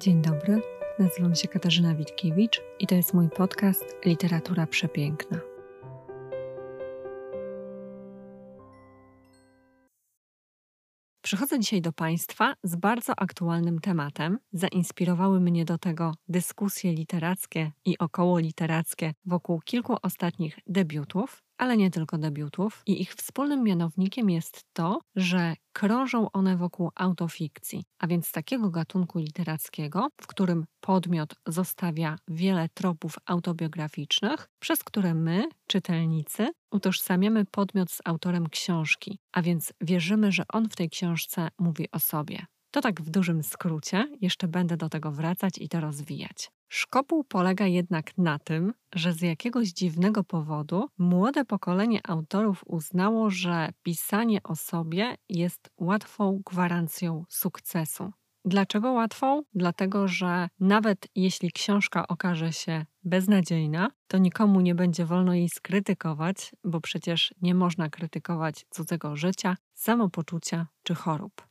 Dzień dobry, nazywam się Katarzyna Witkiewicz i to jest mój podcast Literatura Przepiękna. Przychodzę dzisiaj do Państwa z bardzo aktualnym tematem. Zainspirowały mnie do tego dyskusje literackie i okołoliterackie wokół kilku ostatnich debiutów, ale nie tylko debiutów, i ich wspólnym mianownikiem jest to, że krążą one wokół autofikcji, a więc takiego gatunku literackiego, w którym podmiot zostawia wiele tropów autobiograficznych, przez które my, czytelnicy, utożsamiamy podmiot z autorem książki, a więc wierzymy, że on w tej książce mówi o sobie. To tak w dużym skrócie, jeszcze będę do tego wracać i to rozwijać. Szkopuł polega jednak na tym, że z jakiegoś dziwnego powodu młode pokolenie autorów uznało, że pisanie o sobie jest łatwą gwarancją sukcesu. Dlaczego łatwą? Dlatego, że nawet jeśli książka okaże się beznadziejna, to nikomu nie będzie wolno jej skrytykować, bo przecież nie można krytykować cudzego życia, samopoczucia czy chorób.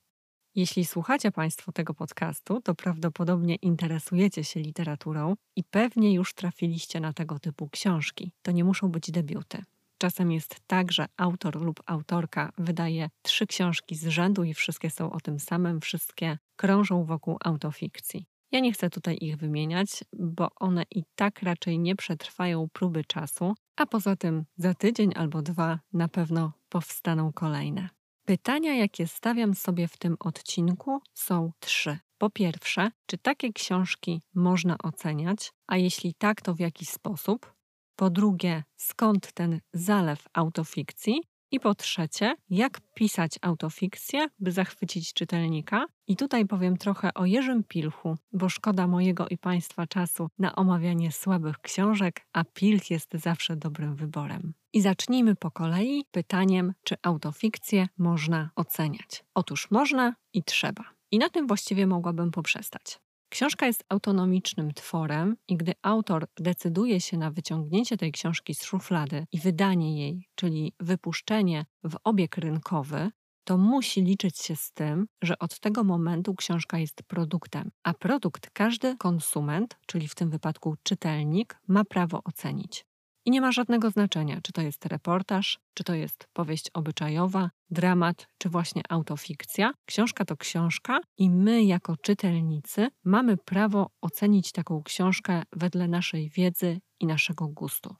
Jeśli słuchacie Państwo tego podcastu, to prawdopodobnie interesujecie się literaturą i pewnie już trafiliście na tego typu książki. To nie muszą być debiuty. Czasem jest tak, że autor lub autorka wydaje trzy książki z rzędu i wszystkie są o tym samym, wszystkie krążą wokół autofikcji. Ja nie chcę tutaj ich wymieniać, bo one i tak raczej nie przetrwają próby czasu, a poza tym za tydzień albo dwa na pewno powstaną kolejne. Pytania, jakie stawiam sobie w tym odcinku, są trzy. Po pierwsze, czy takie książki można oceniać, a jeśli tak, to w jaki sposób? Po drugie, skąd ten zalew autofikcji? I po trzecie, jak pisać autofikcję, by zachwycić czytelnika? I tutaj powiem trochę o Jerzym Pilchu, bo szkoda mojego i Państwa czasu na omawianie słabych książek, a Pilch jest zawsze dobrym wyborem. I zacznijmy po kolei pytaniem, czy autofikcję można oceniać. Otóż można i trzeba. I na tym właściwie mogłabym poprzestać. Książka jest autonomicznym tworem i gdy autor decyduje się na wyciągnięcie tej książki z szuflady i wydanie jej, czyli wypuszczenie w obieg rynkowy, to musi liczyć się z tym, że od tego momentu książka jest produktem, a produkt każdy konsument, czyli w tym wypadku czytelnik, ma prawo ocenić. I nie ma żadnego znaczenia, czy to jest reportaż, czy to jest powieść obyczajowa, dramat, czy właśnie autofikcja. Książka to książka i my, jako czytelnicy, mamy prawo ocenić taką książkę wedle naszej wiedzy i naszego gustu.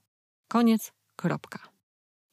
Koniec, kropka.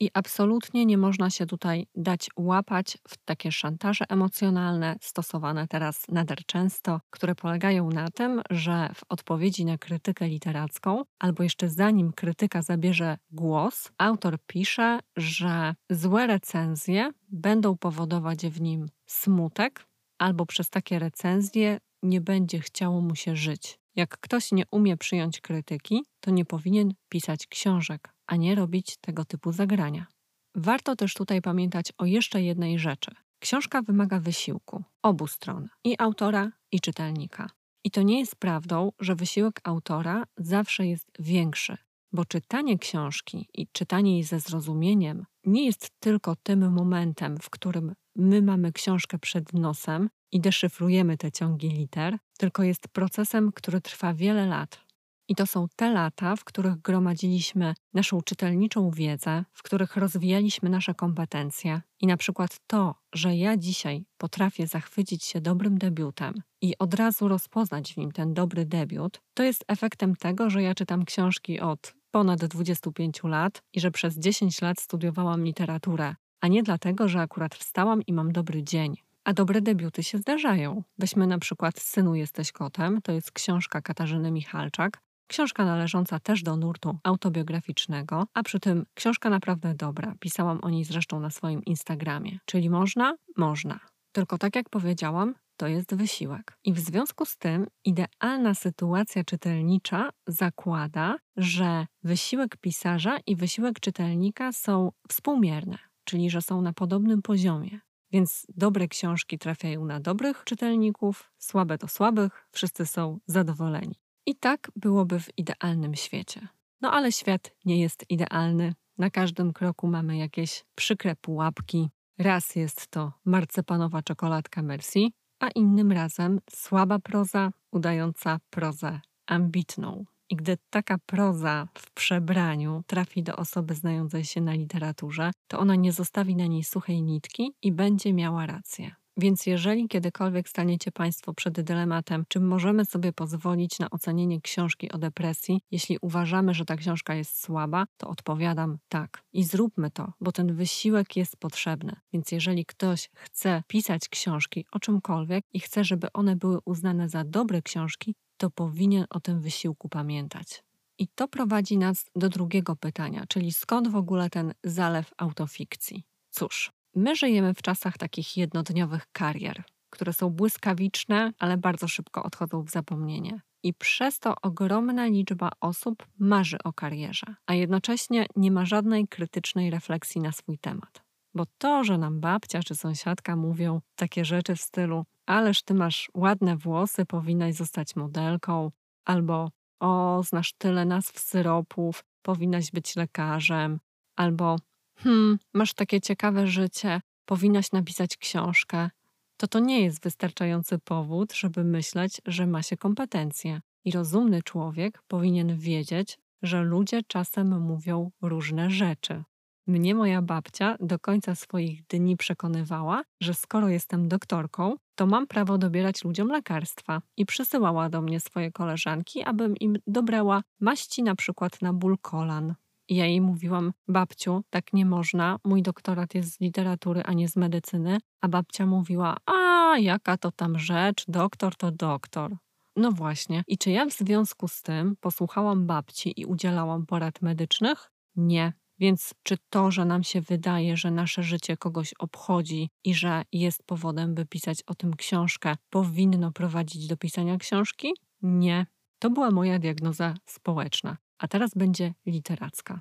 I absolutnie nie można się tutaj dać łapać w takie szantaże emocjonalne, stosowane teraz nader często, które polegają na tym, że w odpowiedzi na krytykę literacką, albo jeszcze zanim krytyka zabierze głos, autor pisze, że złe recenzje będą powodować w nim smutek, albo przez takie recenzje nie będzie chciało mu się żyć. Jak ktoś nie umie przyjąć krytyki, to nie powinien pisać książek, a nie robić tego typu zagrania. Warto też tutaj pamiętać o jeszcze jednej rzeczy. Książka wymaga wysiłku obu stron, i autora, i czytelnika. I to nie jest prawdą, że wysiłek autora zawsze jest większy, bo czytanie książki i czytanie jej ze zrozumieniem nie jest tylko tym momentem, w którym my mamy książkę przed nosem i deszyfrujemy te ciągi liter, tylko jest procesem, który trwa wiele lat. I to są te lata, w których gromadziliśmy naszą czytelniczą wiedzę, w których rozwijaliśmy nasze kompetencje. I na przykład to, że ja dzisiaj potrafię zachwycić się dobrym debiutem i od razu rozpoznać w nim ten dobry debiut, to jest efektem tego, że ja czytam książki od ponad 25 lat i że przez 10 lat studiowałam literaturę, a nie dlatego, że akurat wstałam i mam dobry dzień. A dobre debiuty się zdarzają. Weźmy na przykład Synu jesteś kotem, to jest książka Katarzyny Michalczak. Książka należąca też do nurtu autobiograficznego, a przy tym książka naprawdę dobra. Pisałam o niej zresztą na swoim Instagramie. Czyli można? Można. Tylko tak jak powiedziałam, to jest wysiłek. I w związku z tym idealna sytuacja czytelnicza zakłada, że wysiłek pisarza i wysiłek czytelnika są współmierne, czyli że są na podobnym poziomie. Więc dobre książki trafiają na dobrych czytelników, słabe do słabych, wszyscy są zadowoleni. I tak byłoby w idealnym świecie. No ale świat nie jest idealny. Na każdym kroku mamy jakieś przykre pułapki. Raz jest to marcepanowa czekoladka Mercy, a innym razem słaba proza udająca prozę ambitną. I gdy taka proza w przebraniu trafi do osoby znającej się na literaturze, to ona nie zostawi na niej suchej nitki i będzie miała rację. Więc jeżeli kiedykolwiek staniecie Państwo przed dylematem, czy możemy sobie pozwolić na ocenienie książki o depresji, jeśli uważamy, że ta książka jest słaba, to odpowiadam tak. I zróbmy to, bo ten wysiłek jest potrzebny. Więc jeżeli ktoś chce pisać książki o czymkolwiek i chce, żeby one były uznane za dobre książki, to powinien o tym wysiłku pamiętać. I to prowadzi nas do drugiego pytania, czyli skąd w ogóle ten zalew autofikcji? Cóż, my żyjemy w czasach takich jednodniowych karier, które są błyskawiczne, ale bardzo szybko odchodzą w zapomnienie. I przez to ogromna liczba osób marzy o karierze, a jednocześnie nie ma żadnej krytycznej refleksji na swój temat. Bo to, że nam babcia czy sąsiadka mówią takie rzeczy w stylu ależ ty masz ładne włosy, powinnaś zostać modelką, albo o, znasz tyle nazw syropów, powinnaś być lekarzem, albo hmm, masz takie ciekawe życie, powinnaś napisać książkę, to to nie jest wystarczający powód, żeby myśleć, że ma się kompetencje. I rozumny człowiek powinien wiedzieć, że ludzie czasem mówią różne rzeczy. Mnie moja babcia do końca swoich dni przekonywała, że skoro jestem doktorką, to mam prawo dobierać ludziom lekarstwa i przysyłała do mnie swoje koleżanki, abym im dobrała maści na przykład na ból kolan. I ja jej mówiłam, babciu, tak nie można, mój doktorat jest z literatury, a nie z medycyny, a babcia mówiła, a jaka to tam rzecz, doktor to doktor. No właśnie, i czy ja w związku z tym posłuchałam babci i udzielałam porad medycznych? Nie, więc czy to, że nam się wydaje, że nasze życie kogoś obchodzi i że jest powodem, by pisać o tym książkę, powinno prowadzić do pisania książki? Nie. To była moja diagnoza społeczna, a teraz będzie literacka.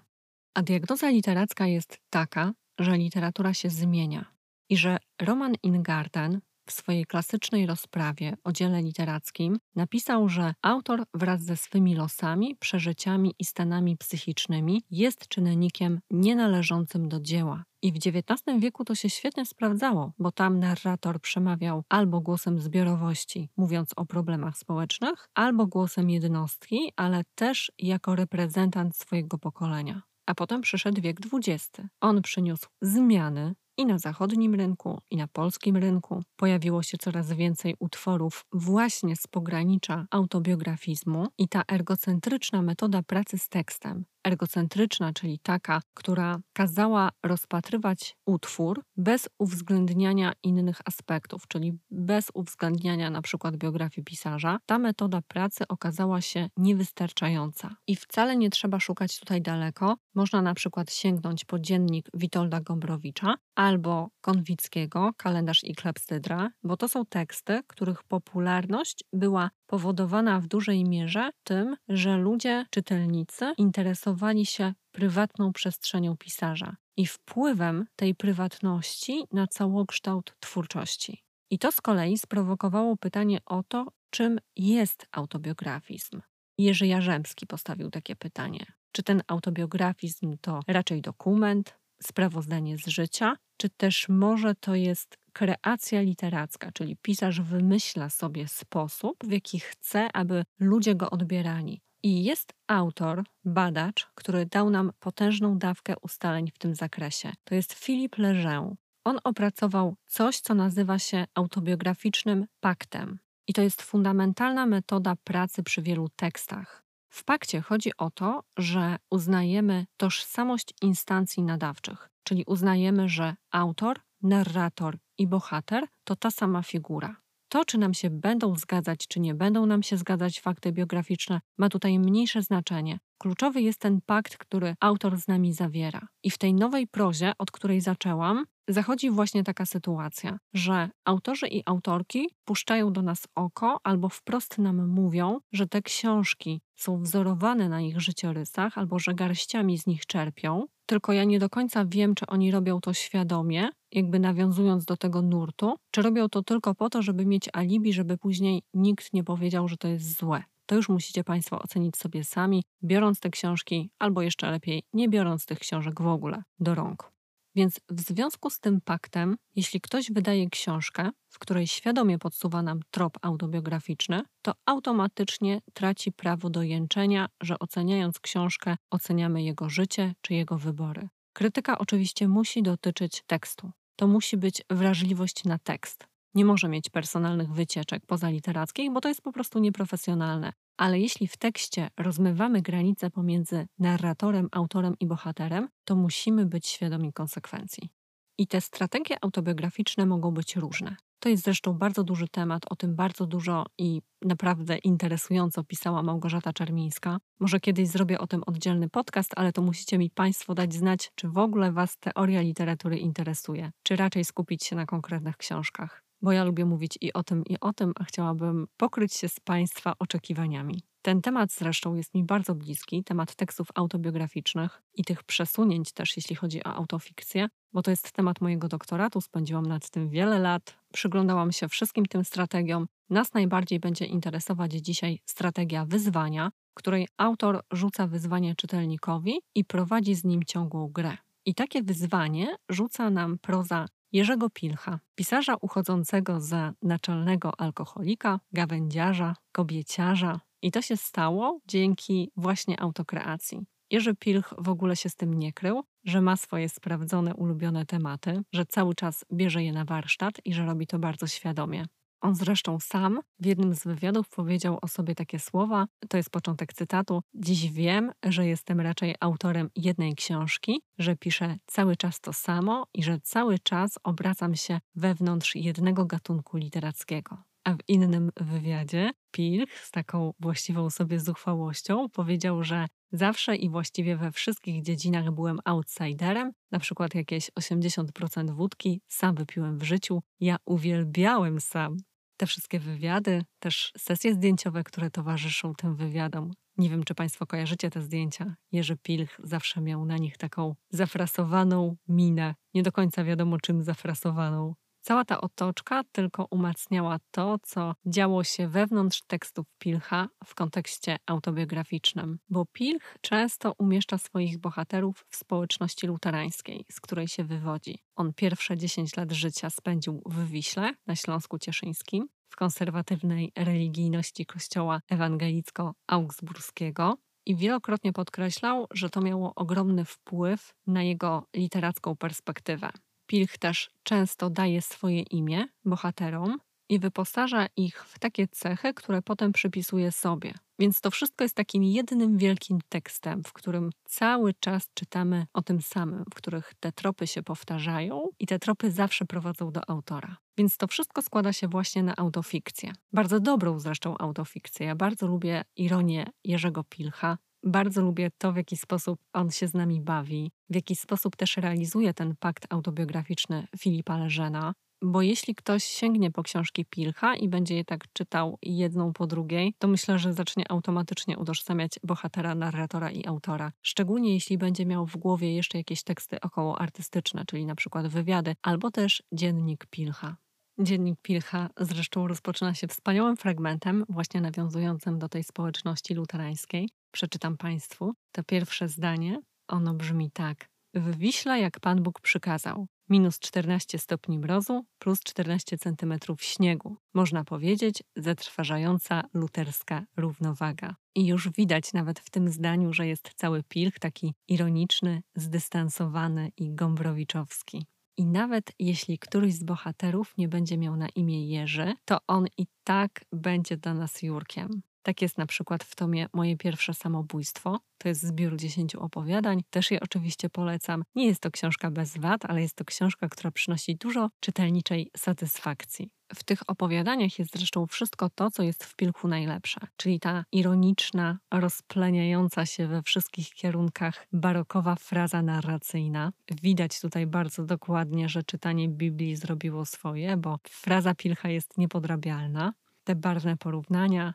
A diagnoza literacka jest taka, że literatura się zmienia i że Roman Ingarden w swojej klasycznej rozprawie o dziele literackim napisał, że autor wraz ze swymi losami, przeżyciami i stanami psychicznymi jest czynnikiem nienależącym do dzieła. I w XIX wieku to się świetnie sprawdzało, bo tam narrator przemawiał albo głosem zbiorowości, mówiąc o problemach społecznych, albo głosem jednostki, ale też jako reprezentant swojego pokolenia. A potem przyszedł wiek XX. On przyniósł zmiany, i na zachodnim rynku, i na polskim rynku. Pojawiło się coraz więcej utworów właśnie z pogranicza autobiografizmu i ta ergocentryczna metoda pracy z tekstem, ergocentryczna, czyli taka, która kazała rozpatrywać utwór bez uwzględniania innych aspektów, czyli bez uwzględniania na przykład biografii pisarza, ta metoda pracy okazała się niewystarczająca. I wcale nie trzeba szukać tutaj daleko. Można na przykład sięgnąć po dziennik Witolda Gombrowicza albo Konwickiego, kalendarz i klepsydra, bo to są teksty, których popularność była powodowana w dużej mierze tym, że ludzie, czytelnicy interesowali się prywatną przestrzenią pisarza i wpływem tej prywatności na całokształt twórczości. I to z kolei sprowokowało pytanie o to, czym jest autobiografizm. Jerzy Jarzębski postawił takie pytanie. Czy ten autobiografizm to raczej dokument, sprawozdanie z życia, czy też może to jest kreacja literacka, czyli pisarz wymyśla sobie sposób, w jaki chce, aby ludzie go odbierali. I jest autor, badacz, który dał nam potężną dawkę ustaleń w tym zakresie. To jest Philippe Lejeune. On opracował coś, co nazywa się autobiograficznym paktem. I to jest fundamentalna metoda pracy przy wielu tekstach. W pakcie chodzi o to, że uznajemy tożsamość instancji nadawczych, czyli uznajemy, że autor, narrator i bohater to ta sama figura. To, czy nam się będą zgadzać, czy nie będą nam się zgadzać fakty biograficzne, ma tutaj mniejsze znaczenie. Kluczowy jest ten pakt, który autor z nami zawiera. I w tej nowej prozie, od której zaczęłam, zachodzi właśnie taka sytuacja, że autorzy i autorki puszczają do nas oko albo wprost nam mówią, że te książki są wzorowane na ich życiorysach albo że garściami z nich czerpią. Tylko ja nie do końca wiem, czy oni robią to świadomie, jakby nawiązując do tego nurtu, czy robią to tylko po to, żeby mieć alibi, żeby później nikt nie powiedział, że to jest złe. To już musicie Państwo ocenić sobie sami, biorąc te książki, albo jeszcze lepiej, nie biorąc tych książek w ogóle do rąk. Więc w związku z tym paktem, jeśli ktoś wydaje książkę, w której świadomie podsuwa nam trop autobiograficzny, to automatycznie traci prawo do jęczenia, że oceniając książkę, oceniamy jego życie czy jego wybory. Krytyka oczywiście musi dotyczyć tekstu. To musi być wrażliwość na tekst. Nie może mieć personalnych wycieczek pozaliterackich, bo to jest po prostu nieprofesjonalne. Ale jeśli w tekście rozmywamy granice pomiędzy narratorem, autorem i bohaterem, to musimy być świadomi konsekwencji. I te strategie autobiograficzne mogą być różne. To jest zresztą bardzo duży temat, o tym bardzo dużo i naprawdę interesująco pisała Małgorzata Czermińska. Może kiedyś zrobię o tym oddzielny podcast, ale to musicie mi Państwo dać znać, czy w ogóle Was teoria literatury interesuje, czy raczej skupić się na konkretnych książkach bo ja lubię mówić i o tym, i o tym, a chciałabym pokryć się z Państwa oczekiwaniami. Ten temat zresztą jest mi bardzo bliski, temat tekstów autobiograficznych i tych przesunięć też, jeśli chodzi o autofikcję, bo to jest temat mojego doktoratu, spędziłam nad tym wiele lat, przyglądałam się wszystkim tym strategiom. Nas najbardziej będzie interesować dzisiaj strategia wyzwania, której autor rzuca wyzwanie czytelnikowi i prowadzi z nim ciągłą grę. I takie wyzwanie rzuca nam proza Jerzego Pilcha, pisarza uchodzącego za naczelnego alkoholika, gawędziarza, kobieciarza. I to się stało dzięki właśnie autokreacji. Jerzy Pilch w ogóle się z tym nie krył, że ma swoje sprawdzone, ulubione tematy, że cały czas bierze je na warsztat i że robi to bardzo świadomie. On zresztą sam w jednym z wywiadów powiedział o sobie takie słowa, to jest początek cytatu: Dziś wiem, że jestem raczej autorem jednej książki, że piszę cały czas to samo i że cały czas obracam się wewnątrz jednego gatunku literackiego. A w innym wywiadzie Pilch z taką właściwą sobie zuchwałością powiedział, że zawsze i właściwie we wszystkich dziedzinach byłem outsiderem, na przykład jakieś 80% wódki sam wypiłem w życiu, ja uwielbiałem sam te wszystkie wywiady, też sesje zdjęciowe, które towarzyszą tym wywiadom. Nie wiem, czy Państwo kojarzycie te zdjęcia. Jerzy Pilch zawsze miał na nich taką zafrasowaną minę. Nie do końca wiadomo, czym zafrasowaną. Cała ta otoczka tylko umacniała to, co działo się wewnątrz tekstów Pilcha w kontekście autobiograficznym, bo Pilch często umieszcza swoich bohaterów w społeczności luterańskiej, z której się wywodzi. On pierwsze 10 lat życia spędził w Wiśle na Śląsku Cieszyńskim, w konserwatywnej religijności kościoła ewangelicko-augsburskiego, i wielokrotnie podkreślał, że to miało ogromny wpływ na jego literacką perspektywę. Pilch też często daje swoje imię bohaterom i wyposaża ich w takie cechy, które potem przypisuje sobie. Więc to wszystko jest takim jednym wielkim tekstem, w którym cały czas czytamy o tym samym, w których te tropy się powtarzają i te tropy zawsze prowadzą do autora. Więc to wszystko składa się właśnie na autofikcję. Bardzo dobrą zresztą autofikcję. Ja bardzo lubię ironię Jerzego Pilcha, bardzo lubię to, w jaki sposób on się z nami bawi, w jaki sposób też realizuje ten pakt autobiograficzny Filipa Leżena. Bo jeśli ktoś sięgnie po książki Pilcha i będzie je tak czytał jedną po drugiej, to myślę, że zacznie automatycznie utożsamiać bohatera, narratora i autora. Szczególnie jeśli będzie miał w głowie jeszcze jakieś teksty około artystyczne, czyli na przykład wywiady, albo też dziennik Pilcha. Dziennik Pilcha zresztą rozpoczyna się wspaniałym fragmentem, właśnie nawiązującym do tej społeczności luterańskiej. Przeczytam Państwu to pierwsze zdanie. Ono brzmi tak. W Wiśle, jak Pan Bóg przykazał, minus 14 stopni mrozu, plus 14 centymetrów śniegu. Można powiedzieć, zatrważająca luterska równowaga. I już widać nawet w tym zdaniu, że jest cały pilch taki ironiczny, zdystansowany i gombrowiczowski. I nawet jeśli któryś z bohaterów nie będzie miał na imię Jerzy, to on i tak będzie dla nas Jurkiem. Tak jest na przykład w tomie Moje pierwsze samobójstwo. To jest zbiór dziesięciu opowiadań. Też je oczywiście polecam. Nie jest to książka bez wad, ale jest to książka, która przynosi dużo czytelniczej satysfakcji. W tych opowiadaniach jest zresztą wszystko to, co jest w Pilchu najlepsze, czyli ta ironiczna, rozpleniająca się we wszystkich kierunkach barokowa fraza narracyjna. Widać tutaj bardzo dokładnie, że czytanie Biblii zrobiło swoje, bo fraza Pilcha jest niepodrabialna. Te barwne porównania,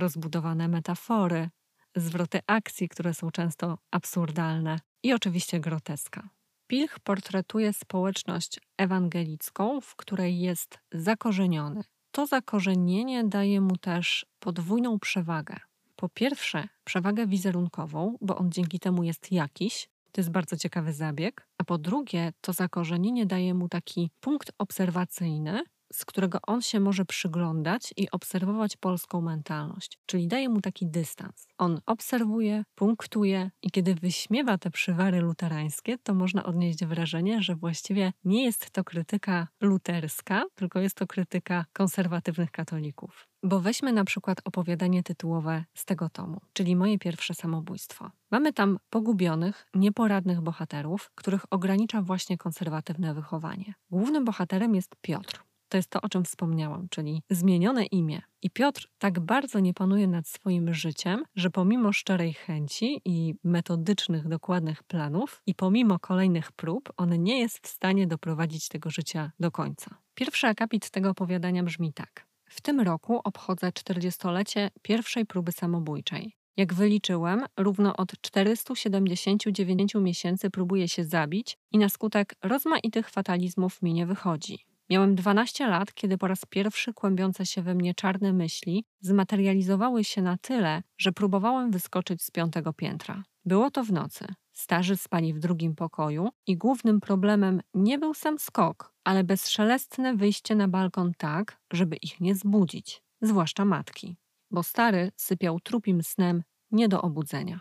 rozbudowane metafory, zwroty akcji, które są często absurdalne i oczywiście groteska. Pilch portretuje społeczność ewangelicką, w której jest zakorzeniony. To zakorzenienie daje mu też podwójną przewagę. Po pierwsze, przewagę wizerunkową, bo on dzięki temu jest jakiś, To jest bardzo ciekawy zabieg. A po drugie, to zakorzenienie daje mu taki punkt obserwacyjny, z którego on się może przyglądać i obserwować polską mentalność, czyli daje mu taki dystans. On obserwuje, punktuje i kiedy wyśmiewa te przywary luterańskie, to można odnieść wrażenie, że właściwie nie jest to krytyka luterska, tylko jest to krytyka konserwatywnych katolików. Bo weźmy na przykład opowiadanie tytułowe z tego tomu, czyli Moje pierwsze samobójstwo. Mamy tam pogubionych, nieporadnych bohaterów, których ogranicza właśnie konserwatywne wychowanie. Głównym bohaterem jest Piotr, to jest to, o czym wspomniałam, czyli zmienione imię. I Piotr tak bardzo nie panuje nad swoim życiem, że pomimo szczerej chęci i metodycznych, dokładnych planów, i pomimo kolejnych prób, on nie jest w stanie doprowadzić tego życia do końca. Pierwszy akapit tego opowiadania brzmi tak. W tym roku obchodzę 40-lecie pierwszej próby samobójczej. Jak wyliczyłem, równo od 479 miesięcy próbuję się zabić i na skutek rozmaitych fatalizmów mi nie wychodzi. Miałem 12 lat, kiedy po raz pierwszy kłębiące się we mnie czarne myśli zmaterializowały się na tyle, że próbowałem wyskoczyć z piątego piętra. Było to w nocy. Starzy spali w drugim pokoju i głównym problemem nie był sam skok, ale bezszelestne wyjście na balkon tak, żeby ich nie zbudzić, zwłaszcza matki, bo stary sypiał trupim snem nie do obudzenia.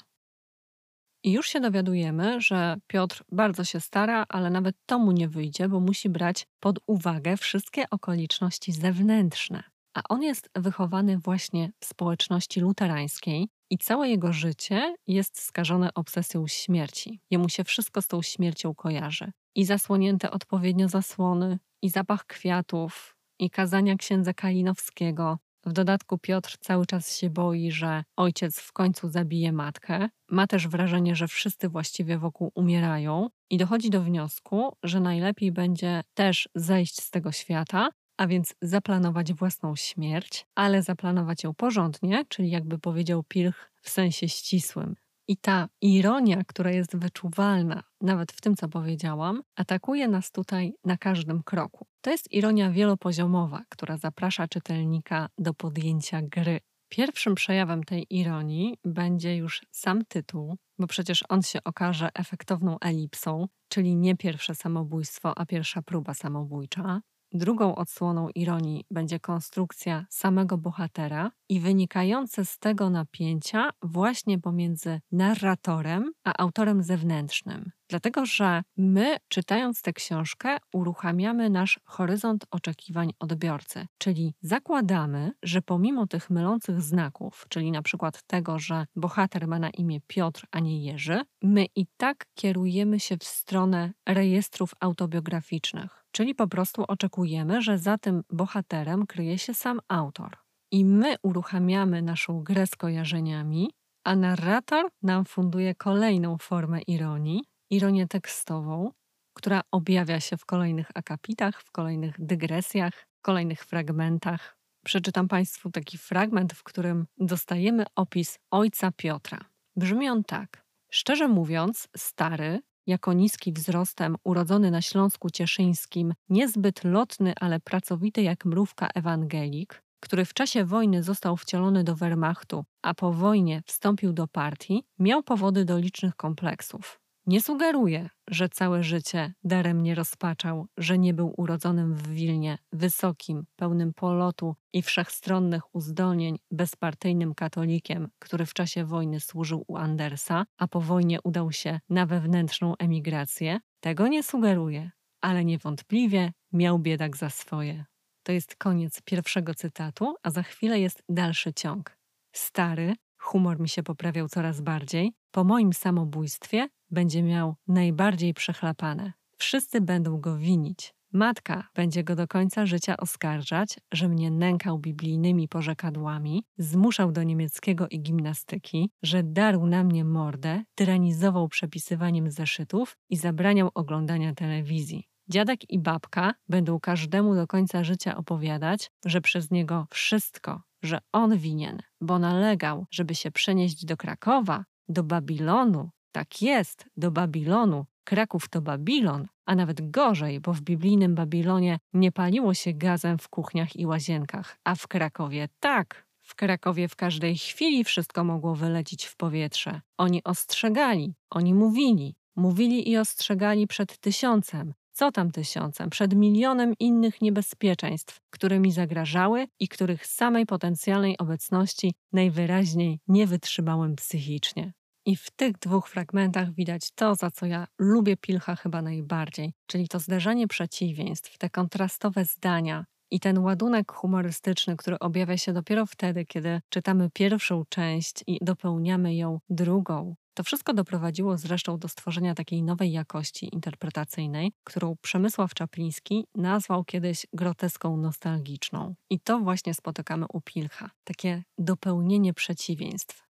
I już się dowiadujemy, że Piotr bardzo się stara, ale nawet to mu nie wyjdzie, bo musi brać pod uwagę wszystkie okoliczności zewnętrzne. A on jest wychowany właśnie w społeczności luterańskiej i całe jego życie jest skażone obsesją śmierci. Jemu się wszystko z tą śmiercią kojarzy. I zasłonięte odpowiednio zasłony, i zapach kwiatów, i kazania księdza Kalinowskiego, w dodatku Piotr cały czas się boi, że ojciec w końcu zabije matkę. Ma też wrażenie, że wszyscy właściwie wokół umierają i dochodzi do wniosku, że najlepiej będzie też zejść z tego świata, a więc zaplanować własną śmierć, ale zaplanować ją porządnie, czyli jakby powiedział Pilch w sensie ścisłym. I ta ironia, która jest wyczuwalna nawet w tym, co powiedziałam, atakuje nas tutaj na każdym kroku. To jest ironia wielopoziomowa, która zaprasza czytelnika do podjęcia gry. Pierwszym przejawem tej ironii będzie już sam tytuł, bo przecież on się okaże efektowną elipsą, czyli nie pierwsze samobójstwo, a pierwsza próba samobójcza. Drugą odsłoną ironii będzie konstrukcja samego bohatera i wynikające z tego napięcia właśnie pomiędzy narratorem a autorem zewnętrznym. Dlatego, że my, czytając tę książkę, uruchamiamy nasz horyzont oczekiwań odbiorcy, czyli zakładamy, że pomimo tych mylących znaków, czyli na przykład tego, że bohater ma na imię Piotr, a nie Jerzy, my i tak kierujemy się w stronę rejestrów autobiograficznych, czyli po prostu oczekujemy, że za tym bohaterem kryje się sam autor. I my uruchamiamy naszą grę skojarzeniami, a narrator nam funduje kolejną formę ironii, ironię tekstową, która objawia się w kolejnych akapitach, w kolejnych dygresjach, w kolejnych fragmentach. Przeczytam Państwu taki fragment, w którym dostajemy opis ojca Piotra. Brzmi on tak. Szczerze mówiąc, stary, jako niski wzrostem, urodzony na Śląsku Cieszyńskim, niezbyt lotny, ale pracowity jak mrówka ewangelik, który w czasie wojny został wcielony do Wehrmachtu, a po wojnie wstąpił do partii, miał powody do licznych kompleksów. Nie sugeruję, że całe życie darem nie rozpaczał, że nie był urodzonym w Wilnie, wysokim, pełnym polotu i wszechstronnych uzdolnień, bezpartyjnym katolikiem, który w czasie wojny służył u Andersa, a po wojnie udał się na wewnętrzną emigrację. Tego nie sugeruję, ale niewątpliwie miał biedak za swoje. To jest koniec pierwszego cytatu, a za chwilę jest dalszy ciąg. Stary, humor mi się poprawiał coraz bardziej, po moim samobójstwie będzie miał najbardziej przechlapane. Wszyscy będą go winić. Matka będzie go do końca życia oskarżać, że mnie nękał biblijnymi porzekadłami, zmuszał do niemieckiego i gimnastyki, że darł na mnie mordę, tyranizował przepisywaniem zeszytów i zabraniał oglądania telewizji. Dziadek i babka będą każdemu do końca życia opowiadać, że przez niego wszystko, że on winien, bo nalegał, żeby się przenieść do Krakowa, do Babilonu, tak jest, do Babilonu. Kraków to Babilon, a nawet gorzej, bo w biblijnym Babilonie nie paliło się gazem w kuchniach i łazienkach, a w Krakowie tak. W Krakowie w każdej chwili wszystko mogło wylecieć w powietrze. Oni ostrzegali, oni mówili, Mówili i ostrzegali przed tysiącem, co tam tysiącem, przed milionem innych niebezpieczeństw, które mi zagrażały i których samej potencjalnej obecności najwyraźniej nie wytrzymałem psychicznie. I w tych dwóch fragmentach widać to, za co ja lubię Pilcha chyba najbardziej, czyli to zderzanie przeciwieństw, te kontrastowe zdania i ten ładunek humorystyczny, który objawia się dopiero wtedy, kiedy czytamy pierwszą część i dopełniamy ją drugą. To wszystko doprowadziło zresztą do stworzenia takiej nowej jakości interpretacyjnej, którą Przemysław Czapliński nazwał kiedyś groteską nostalgiczną. I to właśnie spotykamy u Pilcha. Takie dopełnienie przeciwieństw.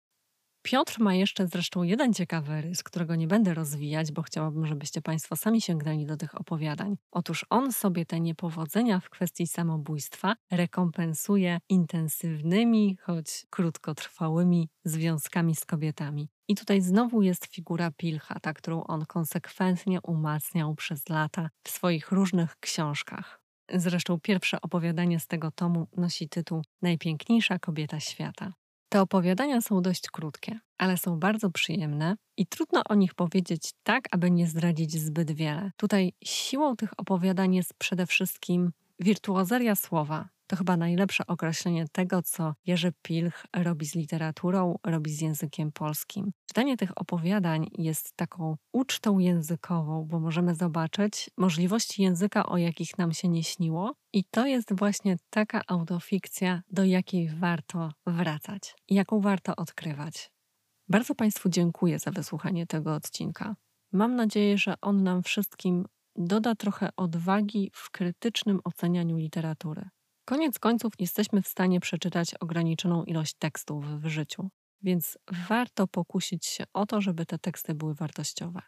Piotr ma jeszcze zresztą jeden ciekawy rys, którego nie będę rozwijać, bo chciałabym, żebyście Państwo sami sięgnęli do tych opowiadań. Otóż on sobie te niepowodzenia w kwestii samobójstwa rekompensuje intensywnymi, choć krótkotrwałymi związkami z kobietami. I tutaj znowu jest figura Pilcha, ta, którą on konsekwentnie umacniał przez lata w swoich różnych książkach. Zresztą pierwsze opowiadanie z tego tomu nosi tytuł Najpiękniejsza kobieta świata. Te opowiadania są dość krótkie, ale są bardzo przyjemne i trudno o nich powiedzieć tak, aby nie zdradzić zbyt wiele. Tutaj siłą tych opowiadań jest przede wszystkim wirtuozeria słowa, to chyba najlepsze określenie tego, co Jerzy Pilch robi z literaturą, robi z językiem polskim. Czytanie tych opowiadań jest taką ucztą językową, bo możemy zobaczyć możliwości języka, o jakich nam się nie śniło, i to jest właśnie taka autofikcja, do jakiej warto wracać, jaką warto odkrywać. Bardzo Państwu dziękuję za wysłuchanie tego odcinka. Mam nadzieję, że on nam wszystkim doda trochę odwagi w krytycznym ocenianiu literatury. Koniec końców jesteśmy w stanie przeczytać ograniczoną ilość tekstów w życiu, więc warto pokusić się o to, żeby te teksty były wartościowe.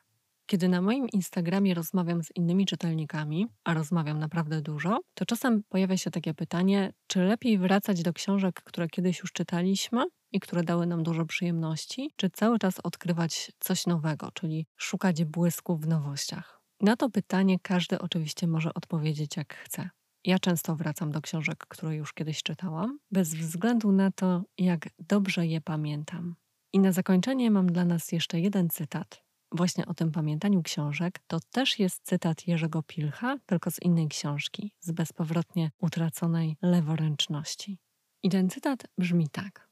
Kiedy na moim Instagramie rozmawiam z innymi czytelnikami, a rozmawiam naprawdę dużo, to czasem pojawia się takie pytanie, czy lepiej wracać do książek, które kiedyś już czytaliśmy i które dały nam dużo przyjemności, czy cały czas odkrywać coś nowego, czyli szukać błysku w nowościach. Na to pytanie każdy oczywiście może odpowiedzieć jak chce. Ja często wracam do książek, które już kiedyś czytałam, bez względu na to, jak dobrze je pamiętam. I na zakończenie mam dla nas jeszcze jeden cytat. Właśnie o tym pamiętaniu książek to też jest cytat Jerzego Pilcha, tylko z innej książki, z bezpowrotnie utraconej leworęczności. I ten cytat brzmi tak: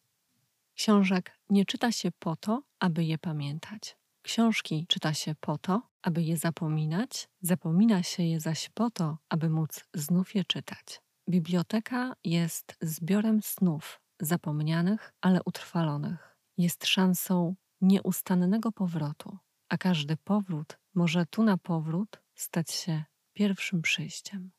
Książek nie czyta się po to, aby je pamiętać. Książki czyta się po to, aby je zapominać, zapomina się je zaś po to, aby móc znów je czytać. Biblioteka jest zbiorem snów, zapomnianych, ale utrwalonych. Jest szansą nieustannego powrotu, a każdy powrót może tu na powrót stać się pierwszym przyjściem.